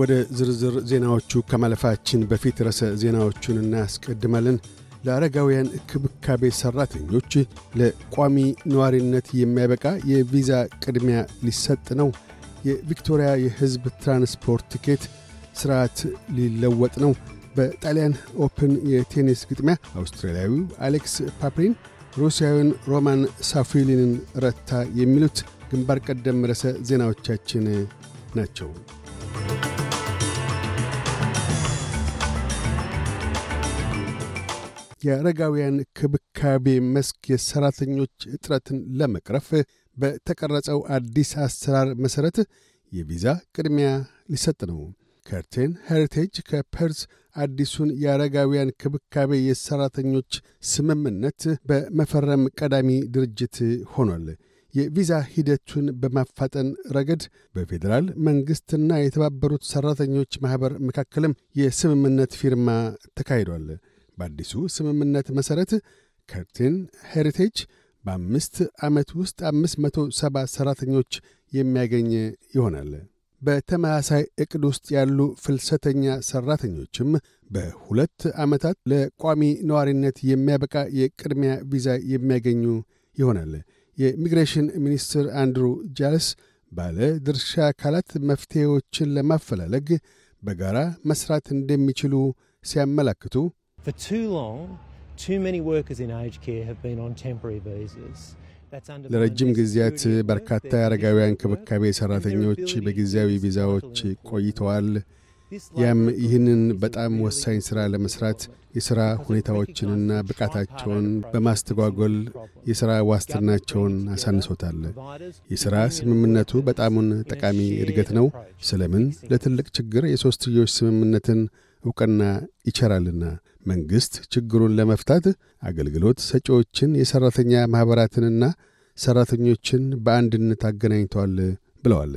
ወደ ዝርዝር ዜናዎቹ ከማለፋችን በፊት ርዕሰ ዜናዎቹን እናስቀድማለን። ለአረጋውያን ክብካቤ ሠራተኞች ለቋሚ ነዋሪነት የሚያበቃ የቪዛ ቅድሚያ ሊሰጥ ነው። የቪክቶሪያ የሕዝብ ትራንስፖርት ቲኬት ሥርዓት ሊለወጥ ነው። በጣሊያን Open የቴኒስ ግጥሚያ አውስትራሊያዊው አሌክስ ፓፕሪን ሩሲያዊውን ሮማን ሳፊሊንን ረታ። የሚሉት ግንባር ቀደም ርዕሰ ዜናዎቻችን ናቸው። የአረጋውያን ክብካቤ መስክ የሠራተኞች እጥረትን ለመቅረፍ በተቀረጸው አዲስ አሰራር መሠረት የቪዛ ቅድሚያ ሊሰጥ ነው። ከርቴን ሄሪቴጅ ከፐርዝ አዲሱን የአረጋውያን ክብካቤ የሠራተኞች ስምምነት በመፈረም ቀዳሚ ድርጅት ሆኗል። የቪዛ ሂደቱን በማፋጠን ረገድ በፌዴራል መንግሥትና የተባበሩት ሠራተኞች ማኅበር መካከልም የስምምነት ፊርማ ተካሂዷል። በአዲሱ ስምምነት መሠረት ከርቴን ሄሪቴጅ በአምስት ዓመት ውስጥ አምስት መቶ ሰባ ሠራተኞች የሚያገኝ ይሆናል። በተመሳሳይ ዕቅድ ውስጥ ያሉ ፍልሰተኛ ሠራተኞችም በሁለት ዓመታት ለቋሚ ነዋሪነት የሚያበቃ የቅድሚያ ቪዛ የሚያገኙ ይሆናል። የኢሚግሬሽን ሚኒስትር አንድሩ ጃልስ ባለ ድርሻ አካላት መፍትሔዎችን ለማፈላለግ በጋራ መሥራት እንደሚችሉ ሲያመላክቱ ለረጅም ጊዜያት በርካታ የአረጋውያን ክብካቤ ሠራተኞች በጊዜያዊ ቪዛዎች ቆይተዋል። ያም ይህንን በጣም ወሳኝ ሥራ ለመሥራት የሥራ ሁኔታዎችንና ብቃታቸውን በማስተጓጎል የሥራ ዋስትናቸውን አሳንሶታል። የሥራ ስምምነቱ በጣሙን ጠቃሚ እድገት ነው። ስለምን ለትልቅ ችግር የሦስትዮሽ ስምምነትን ዕውቅና ይቸራልና መንግሥት ችግሩን ለመፍታት አገልግሎት ሰጪዎችን፣ የሠራተኛ ማኅበራትንና ሠራተኞችን በአንድነት አገናኝተዋል ብለዋል።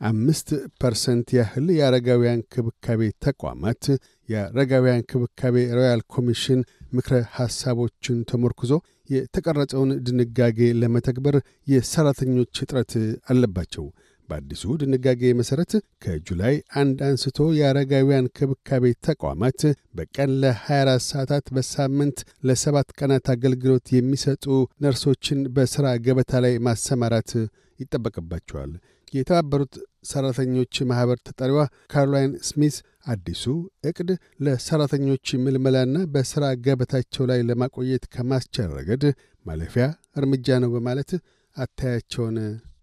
አምስት percent ያህል የአረጋውያን ክብካቤ ተቋማት የአረጋውያን ክብካቤ royal commission ምክረ ሐሳቦችን ተመርኩዞ የተቀረጸውን ድንጋጌ ለመተግበር የሠራተኞች እጥረት አለባቸው። በአዲሱ ድንጋጌ መሠረት ከጁላይ አንድ አንስቶ የአረጋውያን ክብካቤ ተቋማት በቀን ለ24 ሰዓታት በሳምንት ለሰባት ቀናት አገልግሎት የሚሰጡ ነርሶችን በሥራ ገበታ ላይ ማሰማራት ይጠበቅባቸዋል። የተባበሩት ሠራተኞች ማኅበር ተጠሪዋ ካሮላይን ስሚት አዲሱ ዕቅድ ለሠራተኞች ምልመላና በሥራ ገበታቸው ላይ ለማቆየት ከማስቻል ረገድ ማለፊያ እርምጃ ነው በማለት አታያቸውን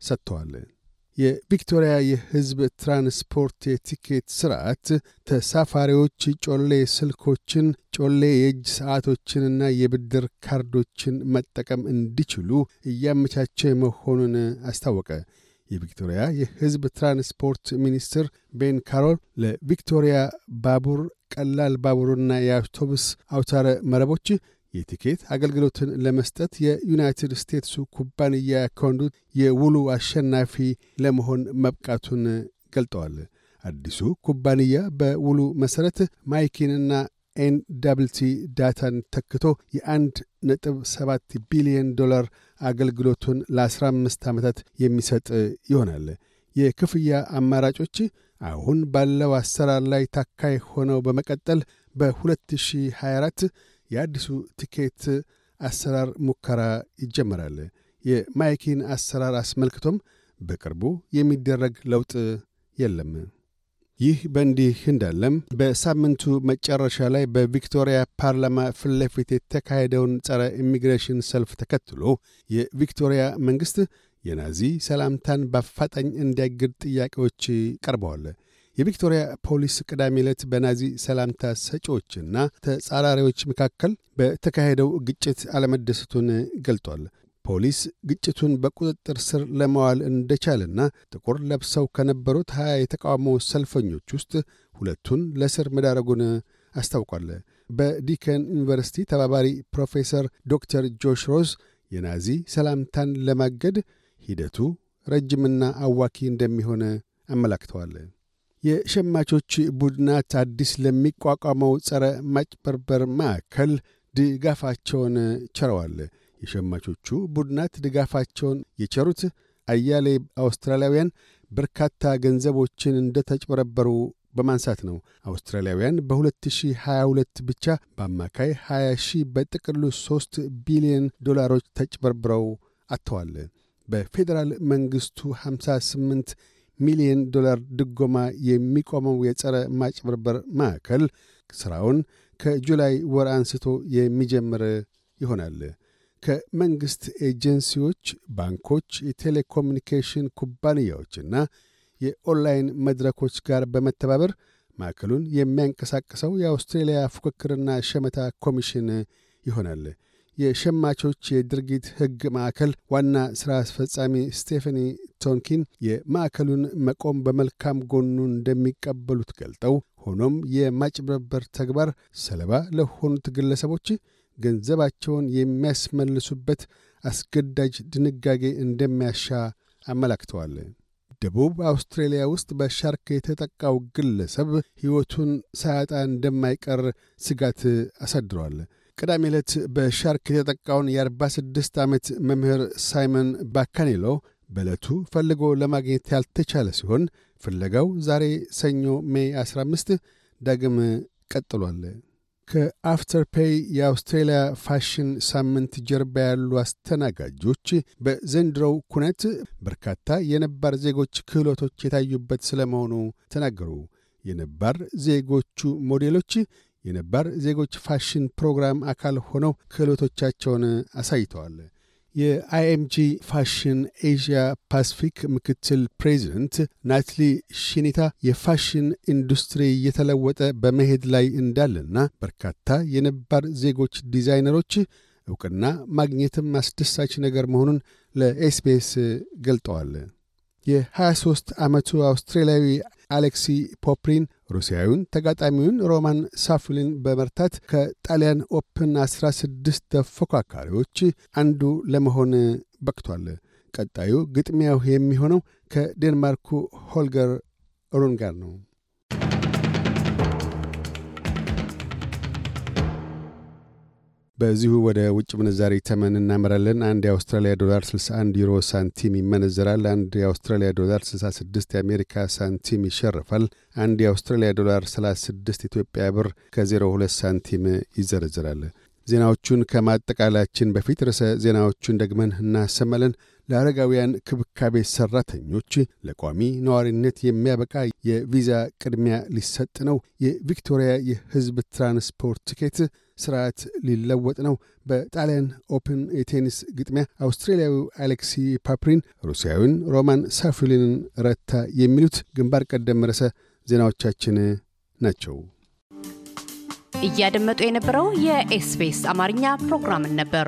ሰጥተዋል። የቪክቶሪያ የሕዝብ ትራንስፖርት የቲኬት ሥርዓት ተሳፋሪዎች ጮሌ ስልኮችን፣ ጮሌ የእጅ ሰዓቶችንና የብድር ካርዶችን መጠቀም እንዲችሉ እያመቻቸ መሆኑን አስታወቀ። የቪክቶሪያ የሕዝብ ትራንስፖርት ሚኒስትር ቤን ካሮል ለቪክቶሪያ ባቡር፣ ቀላል ባቡርና የአውቶቡስ አውታረ መረቦች የቲኬት አገልግሎትን ለመስጠት የዩናይትድ ስቴትሱ ኩባንያ ከወንዱት የውሉ አሸናፊ ለመሆን መብቃቱን ገልጠዋል። አዲሱ ኩባንያ በውሉ መሠረት Myki ንና NTT Data ን ተክቶ የአንድ ነጥብ ሰባት ቢሊዮን ዶላር አገልግሎቱን ለ15 ዓመታት የሚሰጥ ይሆናል። የክፍያ አማራጮች አሁን ባለው አሰራር ላይ ታካይ ሆነው በመቀጠል በ2024 የአዲሱ ቲኬት አሰራር ሙከራ ይጀመራል። የ Myki ን አሰራር አስመልክቶም በቅርቡ የሚደረግ ለውጥ የለም። ይህ በእንዲህ እንዳለም በሳምንቱ መጨረሻ ላይ በቪክቶሪያ ፓርላማ ፊት ለፊት የተካሄደውን ጸረ ኢሚግሬሽን ሰልፍ ተከትሎ የቪክቶሪያ መንግሥት የናዚ ሰላምታን በአፋጣኝ እንዲያግድ ጥያቄዎች ቀርበዋል። የቪክቶሪያ ፖሊስ ቅዳሜ ዕለት በናዚ ሰላምታ ሰጪዎችና ተጻራሪዎች መካከል በተካሄደው ግጭት አለመደሰቱን ገልጧል። ፖሊስ ግጭቱን በቁጥጥር ስር ለማዋል እንደቻለና ጥቁር ለብሰው ከነበሩት ሀያ የተቃውሞ ሰልፈኞች ውስጥ ሁለቱን ለስር መዳረጉን አስታውቋል። በዲከን ዩኒቨርሲቲ ተባባሪ ፕሮፌሰር ዶክተር ጆሽ ሮዝ የናዚ ሰላምታን ለማገድ ሂደቱ ረጅምና አዋኪ እንደሚሆን አመላክተዋል። የሸማቾች ቡድናት አዲስ ለሚቋቋመው ጸረ ማጭበርበር ማዕከል ድጋፋቸውን ቸረዋል። የሸማቾቹ ቡድናት ድጋፋቸውን የቸሩት አያሌ አውስትራሊያውያን በርካታ ገንዘቦችን እንደ ተጭበረበሩ በማንሳት ነው። አውስትራሊያውያን በ2022 ብቻ በአማካይ 20 ሺህ በጥቅሉ 3 ቢሊዮን ዶላሮች ተጭበርብረው አጥተዋል። በፌዴራል መንግሥቱ 58 ሚሊዮን ዶላር ድጎማ የሚቆመው የጸረ ማጭበርበር ማዕከል ሥራውን ከጁላይ ወር አንስቶ የሚጀምር ይሆናል። ከመንግሥት ኤጀንሲዎች፣ ባንኮች፣ የቴሌኮሙኒኬሽን ኩባንያዎችና የኦንላይን መድረኮች ጋር በመተባበር ማዕከሉን የሚያንቀሳቅሰው የአውስትሬልያ ፉክክርና ሸመታ ኮሚሽን ይሆናል። የሸማቾች የድርጊት ሕግ ማዕከል ዋና ሥራ አስፈጻሚ ስቴፈኒ ቶንኪን የማዕከሉን መቆም በመልካም ጎኑ እንደሚቀበሉት ገልጠው ሆኖም የማጭበርበር ተግባር ሰለባ ለሆኑት ግለሰቦች ገንዘባቸውን የሚያስመልሱበት አስገዳጅ ድንጋጌ እንደሚያሻ አመላክተዋል። ደቡብ አውስትሬልያ ውስጥ በሻርክ የተጠቃው ግለሰብ ሕይወቱን ሳያጣ እንደማይቀር ስጋት አሳድሯል። ቅዳሜ ዕለት በሻርክ የተጠቃውን የ46 ዓመት መምህር ሳይመን ባካኔሎ በዕለቱ ፈልጎ ለማግኘት ያልተቻለ ሲሆን ፍለጋው ዛሬ ሰኞ ሜይ 15 ዳግም ቀጥሏል። ከ Afterpay የአውስትሬልያ ፋሽን ሳምንት ጀርባ ያሉ አስተናጋጆች በዘንድሮው ኩነት በርካታ የነባር ዜጎች ክህሎቶች የታዩበት ስለመሆኑ ተናገሩ። የነባር ዜጎቹ ሞዴሎች የነባር ዜጎች ፋሽን ፕሮግራም አካል ሆነው ክህሎቶቻቸውን አሳይተዋል። የ IMG ፋሽን ኤዥያ ፓሲፊክ ምክትል ፕሬዚደንት ናትሊ ሽኒታ የፋሽን ኢንዱስትሪ እየተለወጠ በመሄድ ላይ እንዳለና በርካታ የነባር ዜጎች ዲዛይነሮች ዕውቅና ማግኘትም አስደሳች ነገር መሆኑን ለኤስቢኤስ ገልጠዋል። የ23 ዓመቱ አውስትራሊያዊ አሌክሲ ፖፕሪን ሩሲያዊውን ተጋጣሚውን ሮማን ሳፍሊን በመርታት ከጣሊያን Open 16 ተፎካካሪዎች አንዱ ለመሆን በቅቷል። ቀጣዩ ግጥሚያው የሚሆነው ከዴንማርኩ ሆልገር ሩን ጋር ነው። በዚሁ ወደ ውጭ ምንዛሪ ተመን እናመራለን። አንድ የአውስትራሊያ ዶላር 61 ዩሮ ሳንቲም ይመነዘራል። አንድ የአውስትራሊያ ዶላር 66 የአሜሪካ ሳንቲም ይሸርፋል። አንድ የአውስትራሊያ ዶላር 36 ኢትዮጵያ ብር ከ02 ሳንቲም ይዘረዝራል። ዜናዎቹን ከማጠቃላችን በፊት ርዕሰ ዜናዎቹን ደግመን እናሰማለን። ለአረጋውያን ክብካቤ ሠራተኞች ለቋሚ ነዋሪነት የሚያበቃ የቪዛ ቅድሚያ ሊሰጥ ነው። የቪክቶሪያ የሕዝብ ትራንስፖርት ቲኬት ስርዓት ሊለወጥ ነው። በጣሊያን Open የቴኒስ ግጥሚያ አውስትሬልያዊው አሌክሲ ፓፕሪን ሩሲያዊውን ሮማን ሳፊሊንን ረታ። የሚሉት ግንባር ቀደም ርዕሰ ዜናዎቻችን ናቸው። እያደመጡ የነበረው የኤስቢኤስ አማርኛ ፕሮግራምን ነበር።